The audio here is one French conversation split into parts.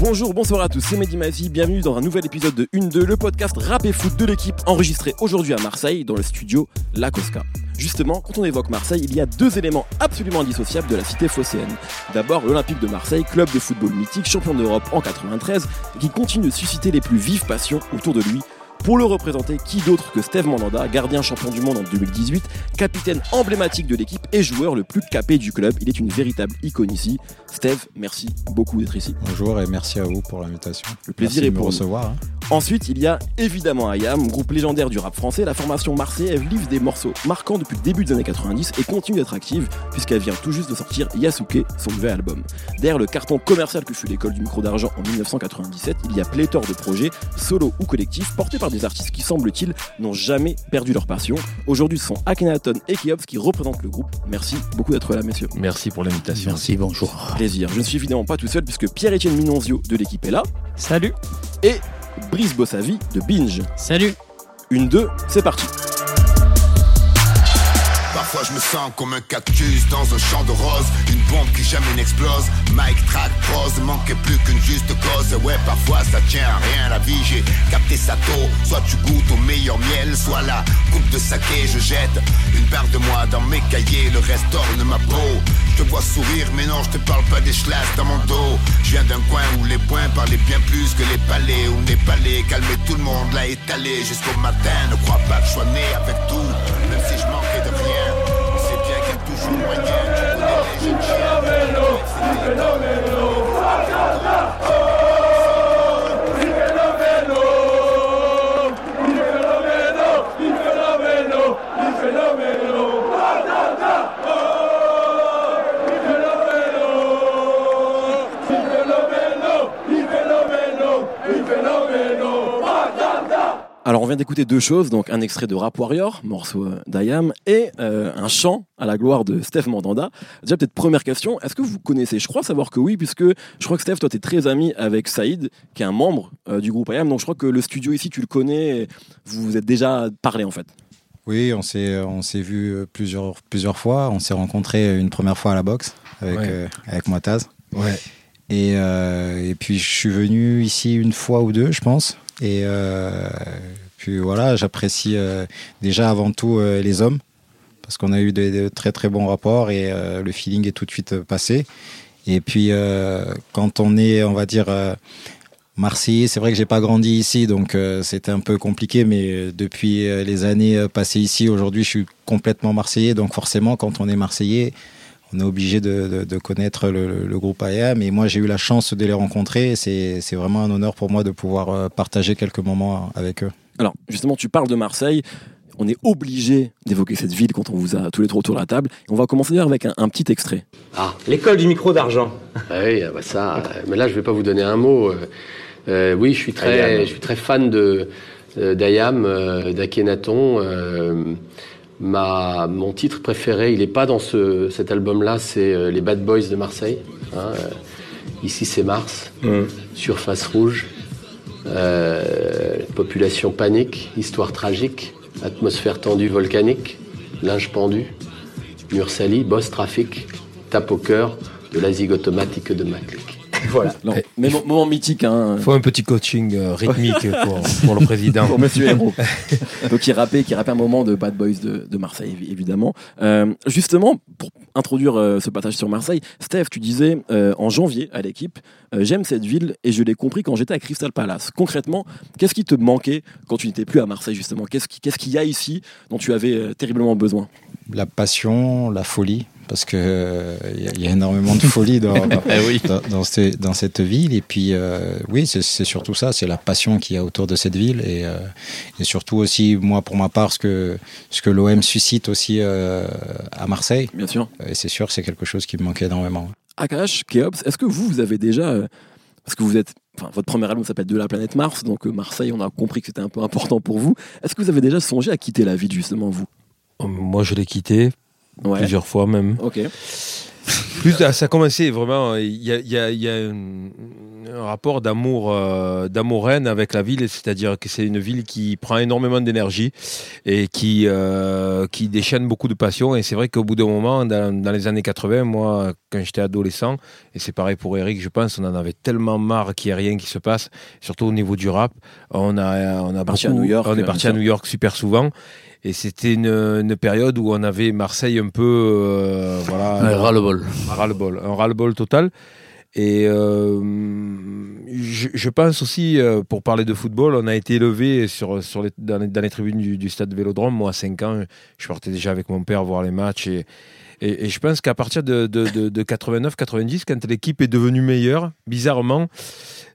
Bonjour, bonsoir à tous, c'est Mehdi Mazi, bienvenue dans un nouvel épisode de 1-2, le podcast rap et foot de l'équipe enregistré aujourd'hui à Marseille dans le studio La Cosca. Justement, quand on évoque Marseille, il y a deux éléments absolument indissociables de la cité phocéenne. D'abord, l'Olympique de Marseille, club de football mythique, champion d'Europe en 93, qui continue de susciter les plus vives passions autour de lui pour le représenter, qui d'autre que Steve Mandanda, gardien champion du monde en 2018, capitaine emblématique de l'équipe et joueur le plus capé du club. Il est une véritable icône ici. Steve, merci beaucoup d'être ici. Bonjour et merci à vous pour l'invitation. Le plaisir Merci est de me pour recevoir. hein. Ensuite, il y a évidemment IAM, groupe légendaire du rap français. La formation marseillaise livre des morceaux marquants depuis le début des années 90 et continue d'être active puisqu'elle vient tout juste de sortir Yasuke, son nouvel album. Derrière le carton commercial que fut l'école du micro d'argent en 1997, il y a pléthore de projets, solo ou collectifs, portés par des artistes qui, semble-t-il, n'ont jamais perdu leur passion. Aujourd'hui, ce sont Akhenaton et Keops qui représentent le groupe. Merci beaucoup d'être là, messieurs. Merci pour l'invitation. Merci, bonjour. Plaisir. Je ne suis évidemment pas tout seul puisque Pierre-Étienne Minonzio de l'équipe est là Salut. et Brice Bossavi de Binge. Salut. Une, deux, c'est parti. Parfois je me sens comme un cactus dans un champ de roses. Une bombe qui jamais n'explose. Mike track prose. Manquait plus qu'une juste cause. Ouais parfois ça tient à rien la vie. J'ai capté sa tôt. Soit tu goûtes au meilleur miel Soit la coupe de saké. Je jette Une part de moi dans mes cahiers. Le reste orne ma peau Je te vois sourire mais non je te parle pas des schlasses dans mon dos. Je viens d'un coin où les points parlaient bien plus que les palais. Où les palais calmaient tout le monde L'a étalé. Jusqu'au matin Ne crois pas que je sois né avec tout. Même si je manquais de rien bien qu'il y a toujours moyen, vient d'écouter deux choses, donc un extrait de Rap Warrior, morceau euh, d'Ayam, et euh, un chant à la gloire de Steph Mandanda. Déjà peut-être première question, est-ce que vous connaissez Je crois savoir que oui, puisque je crois que Steph, toi tu es très ami avec Saïd, qui est un membre euh, du groupe Ayam, donc je crois que le studio ici tu le connais, et vous vous êtes déjà parlé en fait. Oui, on s'est on s'est vu plusieurs plusieurs fois. On s'est rencontrés une première fois à la boxe avec Ouais. euh, avec Moitaz. Ouais. Et euh, et puis je suis venu ici une fois ou deux, je pense. Et euh, puis voilà, j'apprécie euh, déjà avant tout euh, les hommes parce qu'on a eu de, très très bons rapports et euh, le feeling est tout de suite passé. Et puis quand on est, on va dire Marseillais, c'est vrai que j'ai pas grandi ici, donc c'était un peu compliqué. Mais depuis les années passées ici, aujourd'hui, je suis complètement Marseillais. Donc forcément, quand on est Marseillais, on est obligé de, connaître le, le- groupe AEA. Mais moi, j'ai eu la chance de les rencontrer. et C'est vraiment un honneur pour moi de pouvoir partager quelques moments avec eux. Alors justement tu parles de Marseille, on est obligé d'évoquer cette ville quand on vous a tous les trois autour de la table. On va commencer d'ailleurs avec un, un petit extrait. Ah, l'école du micro d'argent. Ah oui, ah bah ça. euh, Mais là, je vais pas vous donner un mot. euh, euh, oui, je suis très, Ayam. je suis très fan de d'Ayam, d'Akhenaton. euh, ma, mon titre préféré, il est pas dans ce, cet album-là, c'est les Bad Boys de Marseille. hein, ici, c'est Mars. Surface rouge. Euh, population panique. Histoire tragique. Atmosphère tendue volcanique. Linge pendu. Mur sali. Boss trafic. Tape au cœur de la automatique de Maclick. Voilà. Eh, mais moment mythique, hein, Faut un petit coaching euh, rythmique pour, pour le président. pour Monsieur Héros. Donc il rappait, qui rappait un moment de Bad Boys de, de Marseille, évi- évidemment. Euh, justement, pour introduire euh, ce passage sur Marseille, Steph, tu disais euh, en janvier à l'équipe, euh, j'aime cette ville et je l'ai compris quand j'étais à Crystal Palace. Concrètement, qu'est-ce qui te manquait quand tu n'étais plus à Marseille justement? Qu'est-ce qui- qu'est-ce qu'il y a ici dont tu avais euh, terriblement besoin? La passion, la folie, parce que euh, il y, a- il y a énormément de folie dans, dans, oui. dans, dans ce- dans cette ville. Et puis, euh, oui, c'est surtout ça, c'est la passion qu'il y a autour de cette ville. Et, euh, et surtout aussi, moi, pour ma part, ce que, ce que l'OM suscite aussi euh, à Marseille. Bien sûr. Et c'est sûr, c'est quelque chose qui me manquait énormément. Akash, Keops, est-ce que vous, vous avez déjà. euh, parce que vous êtes. Enfin, votre premier album s'appelle De la planète Mars, donc euh, Marseille, on a compris que c'était un peu important pour vous. Est-ce que vous avez déjà songé à quitter la ville, justement, vous? Moi, je l'ai quitté Ouais. plusieurs fois même. Ok. Plus, ah, ça a commencé vraiment. Il y a, y a- y a un, un rapport d'amour, euh, d'amour haine avec la ville, c'est-à-dire que c'est une ville qui prend énormément d'énergie et qui euh, qui déchaîne beaucoup de passion. Et c'est vrai qu'au bout d'un moment, dans, dans les années 80, moi, quand j'étais adolescent, et c'est pareil pour Eric, je pense, on en avait tellement marre qu'il n'y ait rien qui se passe, surtout au niveau du rap. On a on a Parti à beaucoup- New York, on est euh, parti à New York super souvent. Et c'était une, une période où on avait Marseille un peu, euh, voilà, Ouais, ras-le-bol. un ras-le-bol, un ras-le-bol total. Et euh, je, pense aussi, euh, pour parler de football, on a été élevé sur, sur dans, les, tribunes du, stade Vélodrome. Moi, à 5 ans, je partais déjà avec mon père voir les matchs. Et, je pense qu'à partir de 89-90, quand l'équipe est devenue meilleure, bizarrement,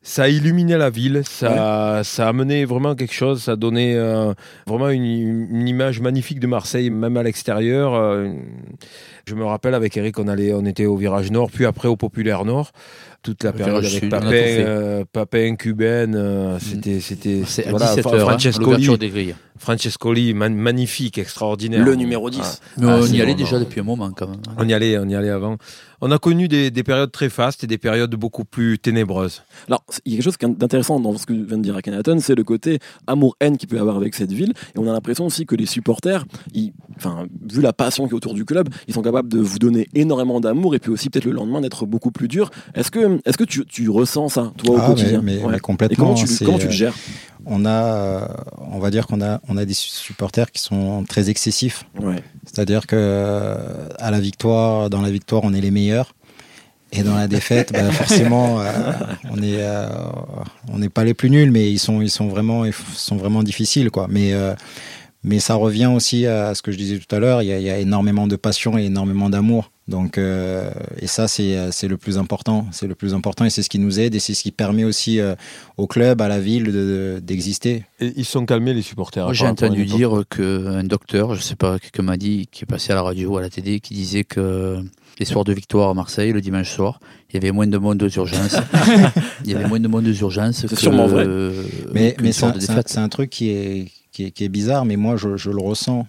ça a illuminé la ville, ça, ça a amené vraiment quelque chose, ça a donné euh, vraiment une, une image magnifique de Marseille, même à l'extérieur. euh, je me rappelle avec Eric, on, allait, on était au virage nord, puis après au populaire nord. Toute la période avec Papin. Mm. euh, Papin, Cuben, euh, c'était, c'était, C'est à voilà, 17h, Francescoli, l'ouverture des grilles. Francescoli, man- magnifique, extraordinaire. Le numéro 10. Ah, Mais Ah, on y allait bon, déjà non. depuis un moment quand même. on y allait, on y allait avant. On a connu des, des périodes très fastes et des périodes beaucoup plus ténébreuses. Alors, il y a quelque chose d'intéressant dans ce que vient de dire Akhenaton, c'est le côté amour-haine qu'il peut y avoir avec cette ville. Et on a l'impression aussi que les supporters, ils- enfin, vu la passion qui est autour du club, ils sont capables de vous donner énormément d'amour et puis aussi peut-être le lendemain d'être beaucoup plus dur. Est-ce que, est-ce que tu, tu ressens ça, toi, au Ah, quotidien mais, mais- Ouais. mais Et complètement. comment tu, c'est, comment tu le euh, gères On a, on va dire qu'on a, on a des supporters qui sont très excessifs. ouais. C'est-à-dire que à la victoire, dans la victoire, on est les meilleurs. Et dans la défaite, bah, forcément, euh, on est, euh, on n'est pas les plus nuls, mais ils sont, ils sont vraiment, ils sont vraiment difficiles, quoi. Mais, euh, mais ça revient aussi à ce que je disais tout à l'heure. Il y y a énormément de passion et énormément d'amour. Donc, euh, et ça, c'est, euh, c'est le plus important. C'est le plus important et c'est ce qui nous aide et c'est ce qui permet aussi euh, au club, à la ville, de- de- d'exister. Ils sont calmés, les supporters. Moi, j'ai entendu dire qu'un docteur, je sais pas, quelqu'un m'a dit, qui est passé à la radio ou à la télé, qui disait que les soirs de victoire à Marseille, le dimanche soir, il y avait moins de monde aux urgences. il y avait moins de monde aux urgences que, sûrement vrai. Mais, qu'une mais c'est un, c'est c'est truc qui est, qui est, qui est bizarre, mais moi je, je le ressens.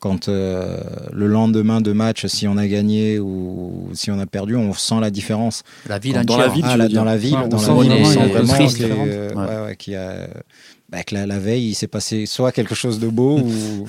Quand euh, le lendemain de match, si on a gagné ou si on a perdu, on sent la différence. La ville Dans la ville, Ah, tu la- dire. dans la ville, Ouais, on dans sent la ville, vraiment on sent vraiment triste que, différence. euh, Ouais. ouais, ouais, qu'il y a, bah, que la, la veille, il s'est passé soit quelque chose de beau ou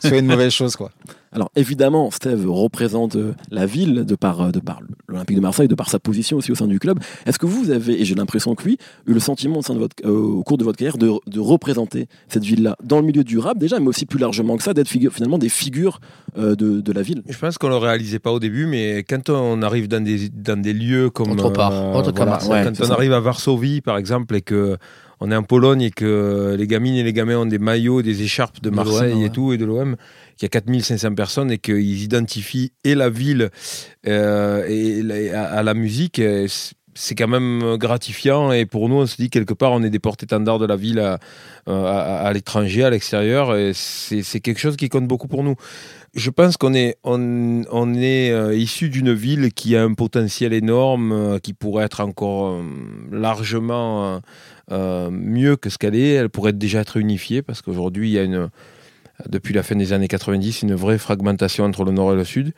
soit une mauvaise chose. Quoi. Alors évidemment, Steve représente euh, la ville de par, euh, de par l'Olympique de Marseille, de par sa position aussi au sein du club. Est-ce que vous avez, et j'ai l'impression que oui, eu le sentiment au, sein de votre, euh, au cours de votre carrière de, de représenter cette ville-là dans le milieu du rap déjà, mais aussi plus largement que ça, d'être finalement des figures euh, de, de la ville? Je pense qu'on le réalisait pas au début, mais quand on arrive dans des, dans des lieux comme Autre part, autre. Ouais, quand on ça. arrive à Varsovie, par exemple, et que on est en Pologne et que les gamines et les gamins ont des maillots, des écharpes de De Marseille et tout, et de l'OM, qu'il y a 4500 personnes et qu'ils identifient et la ville euh, et la- à, à la musique, euh, c'est- quand même gratifiant. Et pour nous, on se dit quelque part, on est des porte-étendards de la ville à, à- à l'étranger, à l'extérieur, et c'est c'est quelque chose qui compte beaucoup pour nous. Je pense qu'on est, on, on est euh, issu d'une ville qui a un potentiel énorme, euh, qui pourrait être encore euh, largement euh, mieux que ce qu'elle est. Elle pourrait déjà être unifiée parce qu'aujourd'hui, il y a une, depuis la fin des années 90, une vraie fragmentation entre le nord et le sud.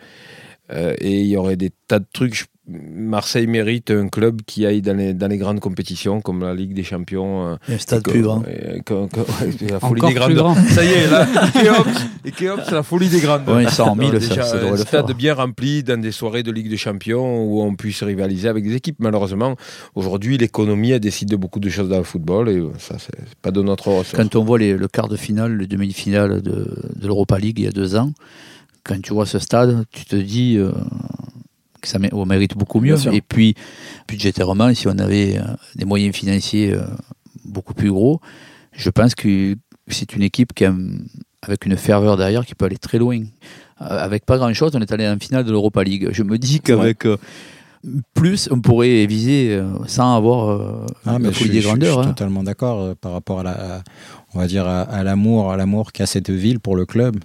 Euh, et il y aurait des tas de trucs. Je- Marseille mérite un club qui aille dans les, dans les grandes compétitions comme la Ligue des Champions. euh, Un stade et que- plus grand. et que- que- ouais, la folie Encore des plus grandes. grand. Ça y est, là, Ikeops, Ikeops, c'est la folie des grandes. Ouais, 100 000, Non, ça, déjà, ça un le stade faire. bien rempli dans des soirées de Ligue des Champions où on puisse rivaliser avec des équipes. Malheureusement, aujourd'hui, l'économie décide de beaucoup de choses dans le football et ça, c'est pas de notre ressort. Quand on voit les- le quart de finale, le demi-finale de, de l'Europa League il y a deux ans, quand tu vois ce stade, tu te dis euh, que ça on mérite beaucoup mieux. Et puis, budgétairement, si on avait euh, des moyens financiers euh, beaucoup plus gros, je pense que c'est une équipe qui a, avec une ferveur derrière qui peut aller très loin. Euh, avec pas grand-chose, on est allé en finale de l'Europa League. Je me dis qu'avec plus, on pourrait viser sans avoir Ah, mais je, folie suis- des je suis- je grandeurs. suis hein. totalement d'accord par rapport à la, à- on va dire à, à l'amour, à l'amour qu'a cette ville pour le club.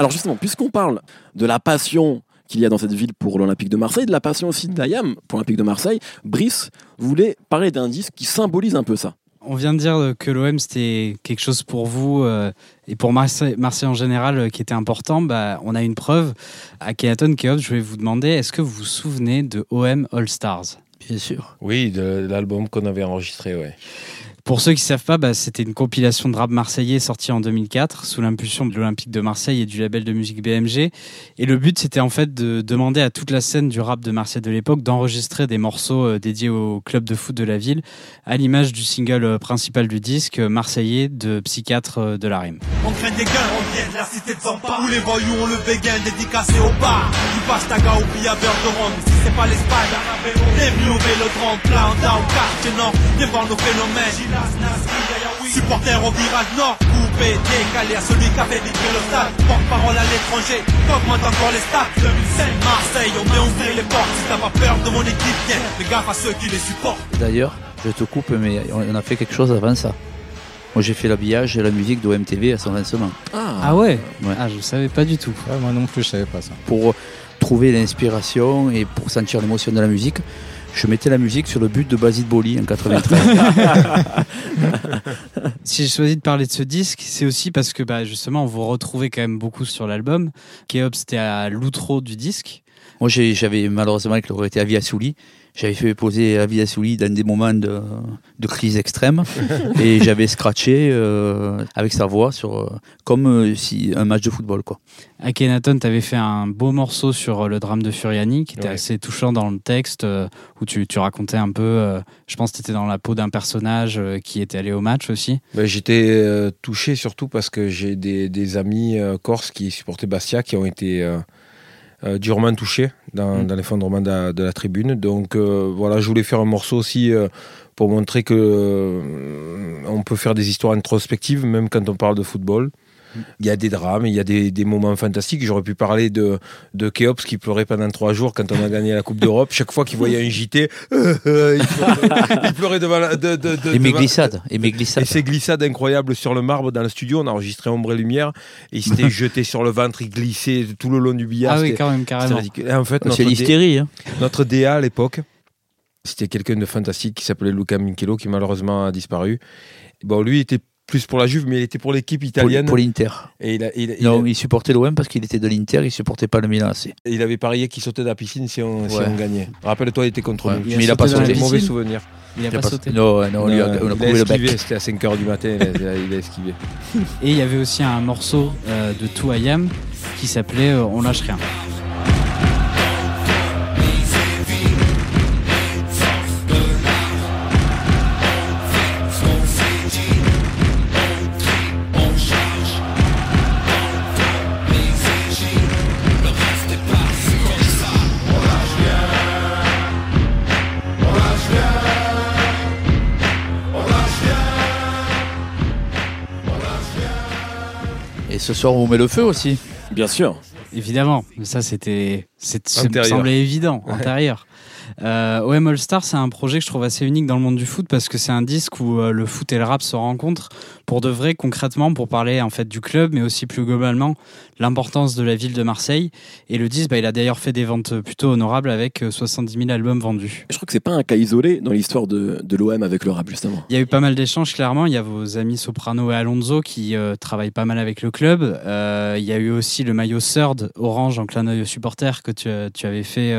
Alors justement, puisqu'on parle de la passion qu'il y a dans cette ville pour l'Olympique de Marseille, de la passion aussi d'Ayam pour l'Olympique de Marseille, Brice voulait parler d'un disque qui symbolise un peu ça. On vient de dire que l'OM c'était quelque chose pour vous euh, et pour Marseille, Marseille en général euh, qui était important. Bah, on a une preuve. À Keaton Keops, je vais vous demander est-ce que vous vous souvenez de OM All Stars? Bien sûr. Oui, de l'album qu'on avait enregistré, ouais. Pour ceux qui ne savent pas, bah, c'était une compilation de rap marseillais sortie en 2004 sous l'impulsion de l'Olympique de Marseille et du label de musique BMG. Et le but, c'était en fait de demander à toute la scène du rap de Marseille de l'époque d'enregistrer des morceaux euh, dédiés au club de foot de la ville, à l'image du single euh, principal du disque, euh, Marseillais de Psychiatre de la Rime. On craint des gains, on vient de la cité de Zampa Où les voyous ont le béguin dédicacé au bar Si c'est pas l'Espagne, quartier voir nos phénomènes Supporter au virage nord, coupé, décalé à celui qui avait détruit le stade. Porte-parole à l'étranger, augmente encore les stats. 2005, Marseille, on met ouvrir les portes. Si t'as pas peur de mon équipe, viens, fais gaffe à ceux qui les supportent. D'ailleurs, je te coupe, mais on a fait quelque chose avant ça. Moi, j'ai fait l'habillage et la musique d'OMTV à son lancement. Ah, ah ouais, ouais. Ah, je savais pas du tout. moi non plus, je savais pas ça. Pour trouver l'inspiration et pour sentir l'émotion de la musique, je mettais la musique sur le but de Basile Boli en 93. si j'ai choisi de parler de ce disque, c'est aussi parce que bah, justement, vous retrouvez quand même beaucoup sur l'album. Keops, c'était à l'outro du disque. Moi, j'avais malheureusement, avec l'aurait été à Souli, j'avais fait poser à Souli dans des moments de, crise extrême et j'avais scratché euh, avec sa voix sur euh, comme euh, si un match de football quoi. Akhenaton, tu avais fait un beau morceau sur le drame de Furiani qui était assez touchant dans le texte où tu, racontais un peu je pense que tu étais dans la peau d'un personnage qui était allé au match aussi. Ben, j'étais touché surtout parce que j'ai des, des amis corses qui supportaient Bastia qui ont été euh, durement touché dans, mm. dans l'effondrement de, de, la tribune. Donc euh, voilà, je voulais faire un morceau aussi euh, pour montrer que on peut faire des histoires introspectives même quand on parle de football. Il y a des drames, il y a des, des moments fantastiques. J'aurais pu parler de, de Keops qui pleurait pendant trois jours quand on a gagné la Coupe d'Europe. Chaque fois qu'il voyait un JT, il, pleurait, devant la, de, de, de, et mes glissades. Et mes glissades. Et ces glissades incroyables sur le marbre dans le studio. On a enregistré Ombre et Lumière. Et il s'était jeté sur le ventre, il glissait tout le long du billard. Ah oui, quand même, carrément. En fait, c'est l'hystérie. Hein. Notre DA à l'époque, c'était quelqu'un de fantastique qui s'appelait Luca Minchelo qui malheureusement a disparu. Bon, lui était plus pour la Juve, mais il était pour l'équipe italienne. Pour, l'Inter. Et il, non, il supportait l'OM parce qu'il était de l'Inter, il supportait pas le Milan Il avait parié qu'il sautait de la piscine si on, gagnait. Rappelle-toi, il était contre nous. mais il a pas sauté. Mauvais souvenir. Il a, pas, sauté. Non, non, il a, on a il a esquivé, C'était à 5h du matin, il a, il a, esquivé. Et il y avait aussi un morceau euh, de Too I Am qui s'appelait euh, On lâche rien. Ce soir, on met le feu aussi. Bien sûr. Évidemment. Ça, c'était. Ça me semblait évident, antérieur. Euh, OM All Star, c'est un projet que je trouve assez unique dans le monde du foot parce que c'est un disque où euh, le foot et le rap se rencontrent pour de vrai, concrètement, pour parler en fait du club, mais aussi plus globalement l'importance de la ville de Marseille. Et le disque, bah, il a d'ailleurs fait des ventes plutôt honorables avec 70 euh, 000 albums vendus. Je crois que c'est pas un cas isolé dans l'histoire de, de l'OM avec le rap justement. Il y a eu pas mal d'échanges clairement. Il y a vos amis Soprano et Alonso qui euh, travaillent pas mal avec le club. Il y a eu aussi le maillot Third orange en clin d'œil aux supporters que tu, tu avais fait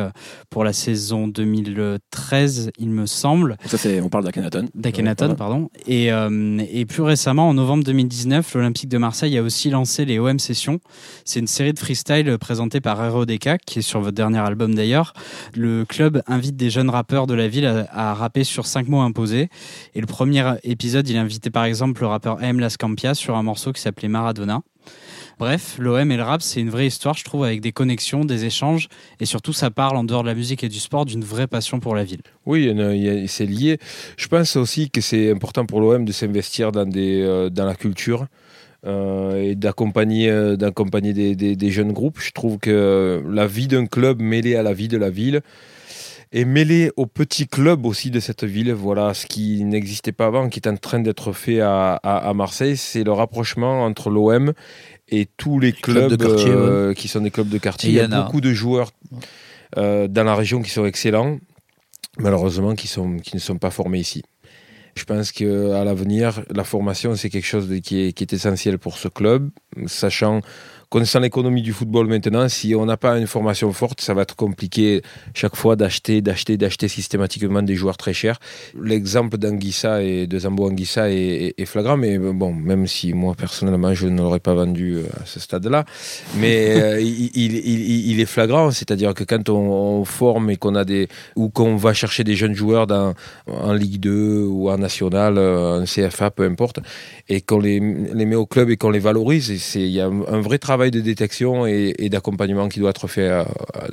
pour la saison 2013, il me semble. Ça c'est, on parle d'Akenaton. D'Akenaton, pardon. Et, et plus récemment, en novembre 2019, l'Olympique de Marseille a aussi lancé les OM Sessions. C'est une série de freestyle présentée par Aerodeka, qui est sur votre dernier album d'ailleurs. Le club invite des jeunes rappeurs de la ville à, rapper sur cinq mots imposés. Et le premier épisode, il invitait par exemple le rappeur M. Lascampia sur un morceau qui s'appelait Maradona. Bref, l'OM et le rap, c'est une vraie histoire, je trouve, avec des connexions, des échanges, et surtout, ça parle en dehors de la musique et du sport d'une vraie passion pour la ville. Oui, c'est lié. Je pense aussi que c'est important pour l'OM de s'investir dans, euh, la culture. Euh, et d'accompagner euh, des, jeunes groupes. Je trouve que la vie d'un club mêlée à la vie de la ville et mêlée au petit club aussi de cette ville, voilà ce qui n'existait pas avant, qui est en train d'être fait à, à, Marseille, c'est le rapprochement entre l'OM et tous les clubs, euh, qui sont des clubs de quartier. Il y, a beaucoup de joueurs dans la région qui sont excellents, malheureusement qui, sont, qui ne sont pas formés ici. Je pense qu'à l'avenir, la formation, c'est quelque chose de- qui, est, qui est essentiel pour ce club, sachant connaissant l'économie du football maintenant, si on n'a pas une formation forte, ça va être compliqué chaque fois d'acheter, d'acheter, d'acheter systématiquement des joueurs très chers. L'exemple d'Anguissa et de Zambo Anguissa est, flagrant, mais bon, même si moi personnellement je ne l'aurais pas vendu euh, à ce stade-là, mais euh, il, est flagrant, c'est-à-dire que quand on, forme et qu'on a des ou qu'on va chercher des jeunes joueurs dans, en Ligue 2 ou en National, euh, en CFA, peu importe, et qu'on les, met au club et qu'on les valorise, il y a un vrai travail de détection et, et d'accompagnement qui doit être fait euh,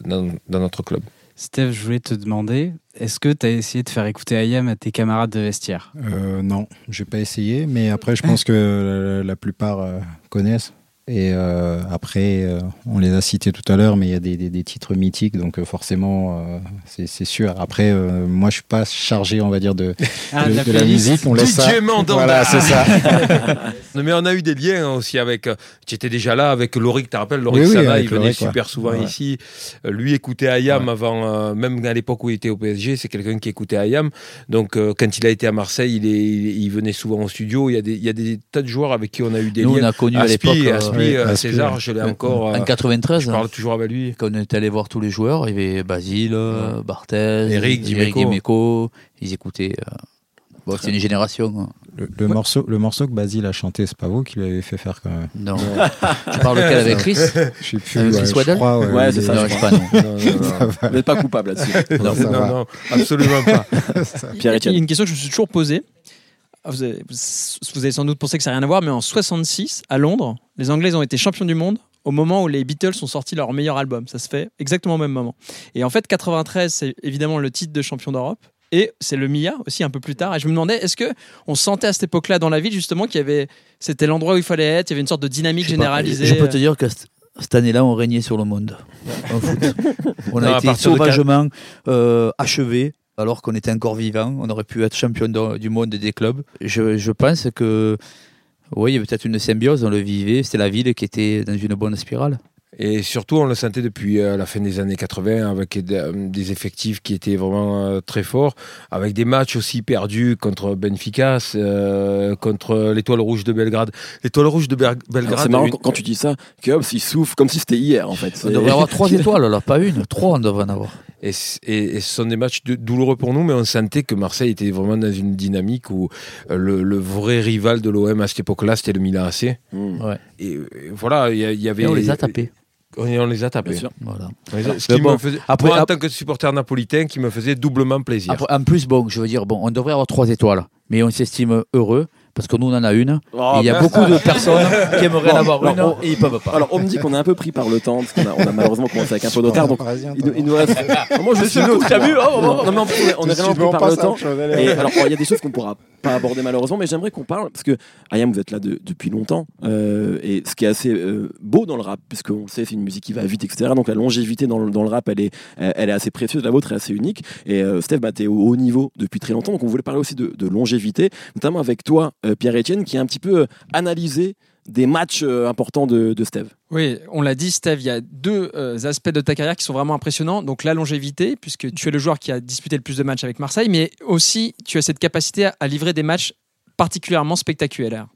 dans, dans notre club. Steph, je voulais te demander, est-ce que tu as essayé de faire écouter Ayam à tes camarades de vestiaire? Euh, non, j'ai pas essayé, mais après, je pense que la, la plupart euh, connaissent. Et euh, après, euh, on les a cités tout à l'heure, mais il y a des, des- des titres mythiques, donc euh, forcément, euh, c'est sûr. Après, moi, je suis pas chargé, on va dire, de, Ah, de, la de la musique. On laisse ça. Voilà, c'est ça. Mais on a eu des liens aussi avec. Tu étais déjà là avec Lorik, tu te rappelles Lorik Oui, Sana, il venait super souvent Ouais. ici. Lui écoutait Ayam Ouais. avant, même à l'époque où il était au PSG, c'est quelqu'un qui écoutait Ayam. Donc quand il a été à Marseille, il, est, il, il venait souvent au studio. Il y, a des, il y a des tas de joueurs avec qui on a eu des Nous, on liens. a connu à Aspi, l'époque, euh, Aspi, oui, euh, César, ouais. je l'ai Ouais. encore. euh, en 93, je parle toujours avec lui. quand on est allé voir tous les joueurs, il y avait Basile, euh, Barthez, Eric Dimeco. Dimeco, ils écoutaient. euh, Bon, c'est une génération. hein. Le, le morceau, le morceau que Basile a chanté, c'est pas vous qui l'avez fait faire quand même. Non. tu parles lequel avec Chris Je sais plus. Avec ouais, Chris je Waddle crois, Ouais, c'est ça, Non, je crois. pas, non. Non, non, non. Vous n'êtes pas coupable là-dessus. Non, non, absolument pas. Il y a une question que je me suis toujours posée. Ah, Vous avez, vous avez sans doute pensé que ça n'a rien à voir, mais en 66, à Londres, les Anglais ont été champions du monde au moment où les Beatles ont sorti leur meilleur album. Ça se fait exactement au même moment. Et en fait, 93, c'est évidemment le titre de champion d'Europe. Et c'est le Mia aussi un peu plus tard. Et je me demandais, est-ce que on sentait à cette époque-là dans la ville justement qu'il y avait, c'était l'endroit où il fallait être, il y avait une sorte de dynamique Je sais pas. généralisée? Je peux te dire que cette année-là, on régnait sur le monde. En foot. On Non, a à été partir de sauvagement euh, achevés alors qu'on était encore vivant. On aurait pu être champion de- du monde des clubs. Je, je pense que oui, il y avait peut-être une symbiose, on le vivait. C'était la ville qui était dans une bonne spirale. Et surtout, on le sentait depuis euh, la fin des années 80 avec des, euh, des effectifs qui étaient vraiment euh, très forts, avec des matchs aussi perdus contre Benfica, euh, contre l'Étoile Rouge de Belgrade. L'Étoile Rouge de Ber- Alors, Belgrade. C'est marrant une- quand, tu dis ça, que Hobbs il souffle comme si c'était hier en fait. On devrait avoir trois étoiles, alors pas une, trois on devrait en avoir. Et, c- et- et ce sont des matchs de- douloureux pour nous, mais on sentait que Marseille était vraiment dans une dynamique où euh, le, le vrai rival de l'OM à cette époque-là, c'était le Milan AC. Hmm, Et, euh, voilà, il y, avait. Et on les a tapés. Et on les a tapés. bien sûr. Voilà. Ce qui bon, me faisait, après- moi, en tant que supporter napolitain, qui me faisait doublement plaisir. Après, en plus, bon, je veux dire, bon, on devrait avoir trois étoiles, mais on s'estime heureux parce que nous on en a une. Oh, et il y a merci. beaucoup de personnes qui aimeraient en avoir alors, une et ils peuvent pas. Alors on me dit qu'on est un peu pris par le temps, parce qu'on a, on a malheureusement commencé avec un peu de retard, donc il, nous- il nous reste. Moi je suis neutre. t'as vu oh, Non, non, mais en plus, on est, vraiment pris par le temps. Et alors, il y a des choses qu'on pourra pas aborder malheureusement, mais j'aimerais qu'on parle parce que Ayam, vous êtes là de- depuis longtemps, euh, et ce qui est assez euh, beau dans le rap, puisqu'on sait, c'est une musique qui va vite, etc. Donc la longévité dans le, dans le rap, elle est, elle est assez précieuse, la vôtre est assez unique. Et euh, Steph, bah, t'es au haut niveau depuis très longtemps, donc on voulait parler aussi de, de longévité, notamment avec toi, euh, Pierre-Etienne, qui a un petit peu analysé des matchs euh, importants de, Steve. Oui, on l'a dit, Steve, il y a deux euh, aspects de ta carrière qui sont vraiment impressionnants. Donc la longévité, puisque tu es le joueur qui a disputé le plus de matchs avec Marseille, mais aussi tu as cette capacité à livrer des matchs particulièrement spectaculaires.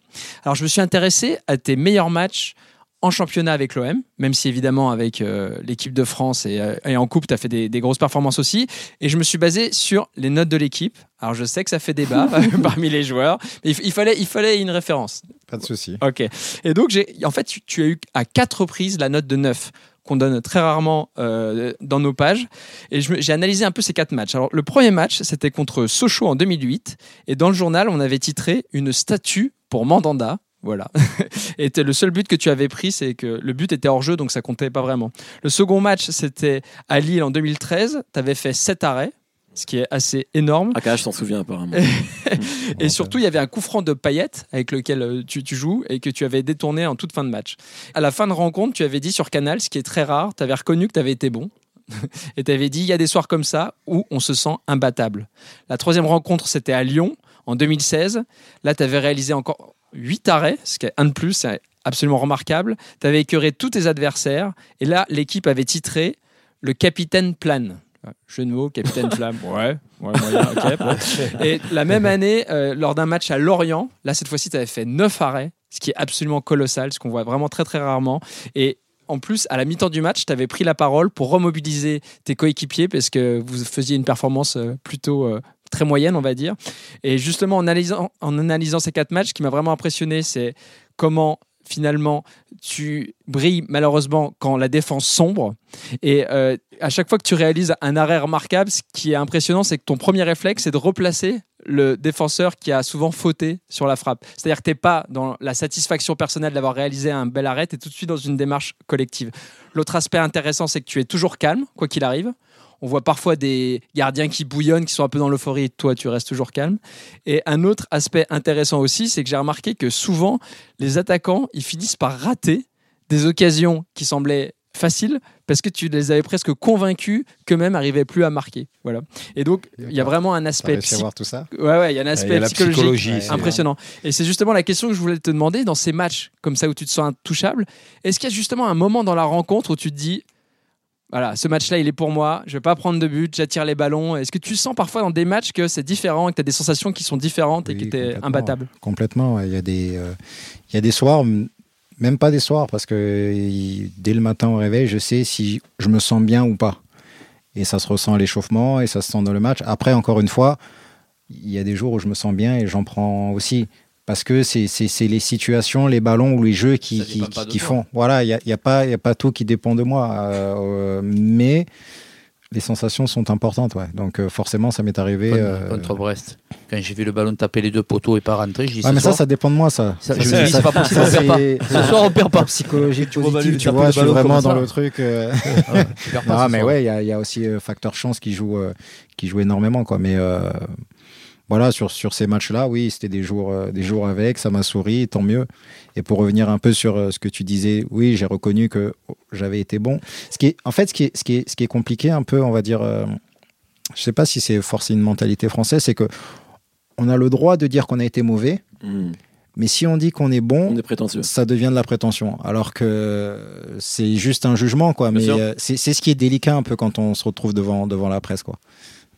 Alors je me suis intéressé à tes meilleurs matchs en championnat avec l'OM, même si évidemment avec euh, l'équipe de France et, euh, et en coupe, tu as fait des, des grosses performances aussi. Et je me suis basé sur les notes de l'équipe. Alors je sais que ça fait débat parmi les joueurs, mais il, il fallait, il fallait une référence. Pas de souci. Ok. Et donc, en fait, tu, tu as eu à quatre reprises la note de 9 qu'on donne très rarement euh, dans nos pages. Et j'ai analysé un peu ces quatre matchs. Alors, le premier match, c'était contre Sochaux en 2008. Et dans le journal, on avait titré Une statue pour Mandanda. Voilà. Et le seul but que tu avais pris, c'est que le but était hors jeu, donc ça comptait pas vraiment. Le second match, c'était à Lille en 2013. Tu avais fait 7 arrêts, ce qui est assez énorme. AKH s'en souvient apparemment. Et surtout, il y avait un coup franc de Payet avec lequel euh, tu, tu joues et que tu avais détourné en toute fin de match. À la fin de rencontre, tu avais dit sur Canal, ce qui est très rare, tu avais reconnu que tu avais été bon. et tu avais dit, il y a des soirs comme ça où on se sent imbattable. La troisième rencontre, c'était à Lyon en 2016. Là, tu avais réalisé encore 8 arrêts, ce qui est un de plus, c'est absolument remarquable. Tu avais écœuré tous tes adversaires. Et là, l'équipe avait titré Le capitaine plane. Jeu de mots, capitaine flamme. Ouais, ouais, moyen, ok. bon. Et la même année, euh, lors d'un match à Lorient, là cette fois-ci, tu avais fait 9 arrêts, ce qui est absolument colossal, ce qu'on voit vraiment très très rarement. Et en plus, à la mi-temps du match, tu avais pris la parole pour remobiliser tes coéquipiers parce que vous faisiez une performance euh, plutôt euh, très moyenne, on va dire. Et justement, en analysant, ces quatre matchs, ce qui m'a vraiment impressionné, c'est comment finalement tu brilles malheureusement quand la défense sombre. Et euh, à chaque fois que tu réalises un arrêt remarquable, ce qui est impressionnant, c'est que ton premier réflexe, c'est de replacer le défenseur qui a souvent fauté sur la frappe. C'est-à-dire que tu n'es pas dans la satisfaction personnelle d'avoir réalisé un bel arrêt, tu es tout de suite dans une démarche collective. L'autre aspect intéressant, c'est que tu es toujours calme, quoi qu'il arrive. On voit parfois des gardiens qui bouillonnent, qui sont un peu dans l'euphorie, et toi, tu restes toujours calme. Et un autre aspect intéressant aussi, c'est que j'ai remarqué que souvent, les attaquants, ils finissent par rater des occasions qui semblaient faciles parce que tu les avais presque convaincus qu'eux-mêmes n'arrivaient plus à marquer. Voilà. Et donc, il y a vraiment un aspect à voir tout ça? Ouais, ouais, il y a un aspect a la psychologique impressionnant. Et c'est justement la question que je voulais te demander dans ces matchs comme ça où tu te sens intouchable. Est-ce qu'il y a justement un moment dans la rencontre où tu te dis voilà, ce match-là, il est pour moi, je vais pas prendre de but, j'attire les ballons. Est-ce que tu sens parfois dans des matchs que c'est différent et que tu as des sensations qui sont différentes et qui étaient imbattables Complètement. Il y, a des, euh, il y a des soirs, même pas des soirs, parce que il- dès le matin au réveil, je sais si je me sens bien ou pas. Et ça se ressent à l'échauffement et ça se sent dans le match. Après, encore une fois, il y a des jours où je me sens bien et j'en prends aussi. Parce que c'est c'est- c'est les situations, les ballons ou les jeux qui, qui, font. Voilà, il n'y a, y a, pas- y a pas tout qui dépend de moi. euh, euh, mais les sensations sont importantes. Ouais. Donc euh, forcément, ça m'est arrivé. Contre, euh, contre Brest. Quand j'ai vu le ballon taper les deux poteaux et pas rentrer, je dis Ouais, ce mais ça, soir, ça dépend de moi, ça. Ça, Ça, je c'est- me dis, ça- c'est pas possible, ça, on perd pas. Ce soir, on perd pas. psychologie Tu vois positive, tu vois, le je suis ballon vraiment dans le truc. euh, tu perds pas non, ce mais soir. ouais, il y a, il y a aussi euh, facteur chance qui joue, euh, qui joue énormément, quoi. Mais euh, voilà, sur, sur ces matchs-là, oui, c'était des jours, euh, des jours avec, ça m'a souri, tant mieux. Et pour revenir un peu sur euh, ce que tu disais, oui, j'ai reconnu que j'avais été bon. Ce qui est, en fait, ce qui est, ce qui est, ce qui est compliqué un peu, on va dire, euh, je sais pas si c'est forcément une mentalité française, c'est que on a le droit de dire qu'on a été mauvais, Hmm. mais si on dit qu'on est bon, On est prétentieux. ça devient de la prétention. Alors que c'est juste un jugement, quoi. Bien Mais c'est ce qui est délicat un peu quand on se retrouve devant, devant la presse, quoi.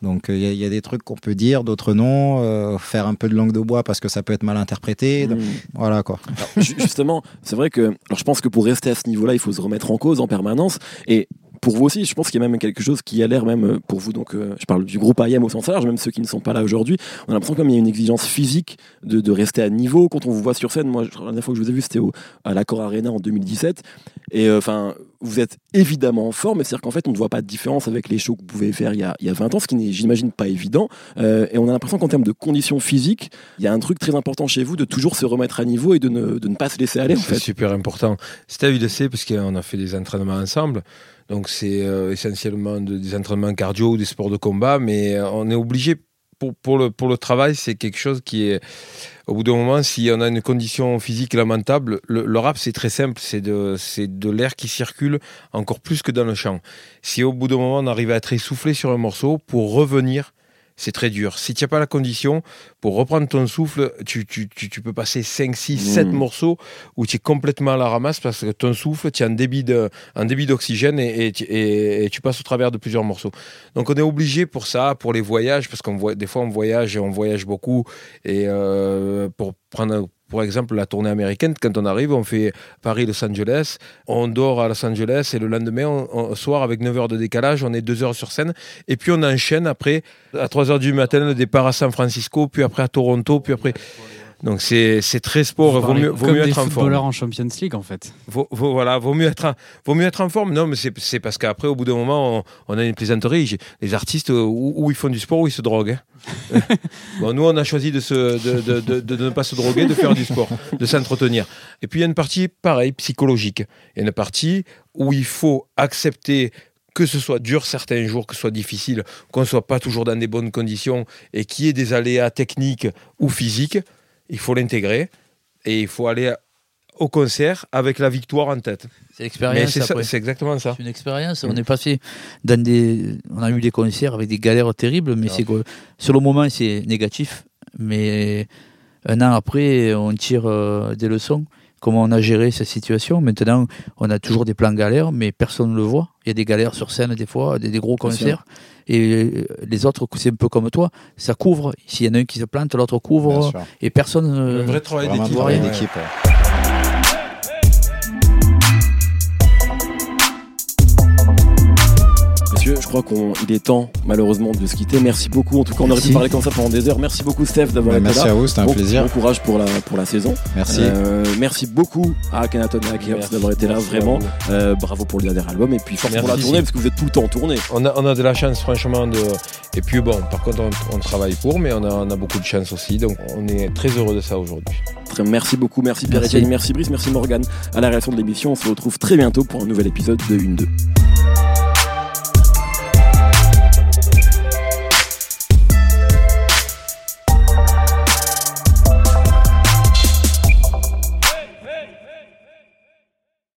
Donc il y, a- il y a des trucs qu'on peut dire, d'autres non. euh, faire un peu de langue de bois parce que ça peut être mal interprété. Donc, Hmm. Voilà, quoi. Alors, justement, c'est vrai que alors je pense que pour rester à ce niveau-là, il faut se remettre en cause en permanence. Et pour vous aussi, je pense qu'il y a même quelque chose qui a l'air même euh, pour vous. Donc, euh, je parle du groupe IAM au sens large, même ceux qui ne sont pas là aujourd'hui. On a l'impression comme il y a une exigence physique de, de rester à niveau. Quand on vous voit sur scène, moi, la dernière fois que je vous ai vu, c'était à l'Accor Arena en 2017. Et euh, enfin, vous êtes évidemment en forme, mais c'est-à-dire qu'en fait, on ne voit pas de différence avec les shows que vous pouvez faire il y a, il y a 20 ans, ce qui n'est, j'imagine, pas évident. Euh, et on a l'impression qu'en termes de conditions physiques, il y a un truc très important chez vous de toujours se remettre à niveau et de ne, de ne pas se laisser aller, en C'est super important. Il le sait parce qu'on a fait des entraînements ensemble. Donc, c'est euh, essentiellement de- des entraînements cardio ou des sports de combat. Mais euh, on est obligé, pour, le, travail, c'est quelque chose qui est. Au bout d'un moment, si on a une condition physique lamentable, le, rap, c'est très simple. C'est de, de l'air qui circule encore plus que dans le champ. Si au bout d'un moment, on arrive à être essoufflé sur un morceau, pour revenir, c'est très dur. Si tu n'as pas la condition, pour reprendre ton souffle, tu, tu, tu, tu peux passer 5, 6, 7 Mm. morceaux où tu es complètement à la ramasse parce que ton souffle, tu as un débit de- un débit d'oxygène et, et- et tu passes au travers de plusieurs morceaux. Donc on est obligé pour ça, pour les voyages, parce qu'on voit des fois on voyage et on voyage beaucoup. Et euh, pour prendre pour exemple la tournée américaine, quand on arrive, on fait Paris-Los Angeles, on dort à Los Angeles et le lendemain, on, soir avec 9 heures de décalage, on est 2 heures sur scène. Et puis on enchaîne après, à 3 heures du matin, le départ à San Francisco, puis après à Toronto, puis après. Donc c'est très sport, vaut mieux, vaut mieux être en forme. en Champions League en fait. Vaut, vaut- voilà, vaut mieux être, en- vaut mieux être en forme. Non, mais c'est parce qu'après, au bout d'un moment, on, on a une plaisanterie. Les artistes, euh, ou ils font du sport, ou ils se droguent. hein. bon, nous, on a choisi de, se, de, de, de, de ne pas se droguer, de faire du sport, de s'entretenir. Et puis, il y a une partie, pareil, psychologique. Il y a une partie où il faut accepter que ce soit dur certains jours, que ce soit difficile, qu'on ne soit pas toujours dans des bonnes conditions et qu'il y ait des aléas techniques ou physiques, il faut l'intégrer et il faut aller au concert avec la victoire en tête. C'est l'expérience c'est exactement ça. C'est une expérience. Mm. On est passé dans des, on a eu des concerts avec des galères terribles, mais Ah. c'est sur le moment c'est négatif, mais un an après on tire euh, des leçons comment on a géré cette situation. Maintenant, on a toujours des plans galères, mais personne ne le voit. Il y a des galères sur scène des fois, des, des gros concerts. Et les autres, c'est un peu comme toi, ça couvre. S'il y en a un qui se plante, l'autre couvre. Et personne. euh, Un vrai travail d'équipe. Messieurs, je crois qu'il est temps, malheureusement, de se quitter. Merci beaucoup. En tout cas, on aurait pu Merci. parler comme ça pendant des heures. Merci beaucoup, Steph, d'avoir Ouais, été Merci là. à vous, c'était un Bon- plaisir. Bon courage pour la, pour la saison. Merci. Euh, merci beaucoup à Akhenaton et Merci. d'avoir été là, Merci vraiment. Euh, bravo pour le dernier album et puis force pour la Merci. tournée parce que vous êtes tout le temps en tournée. On a, on a de la chance, franchement. De... Et puis bon, par contre, on, on travaille pour, mais on a, on a beaucoup de chance aussi. Donc, on est très heureux de ça aujourd'hui. Très- Merci beaucoup, merci Pierre Merci. Merci Brice, merci Morgane à la réaction de l'émission. On se retrouve très bientôt pour un nouvel épisode de 1-2.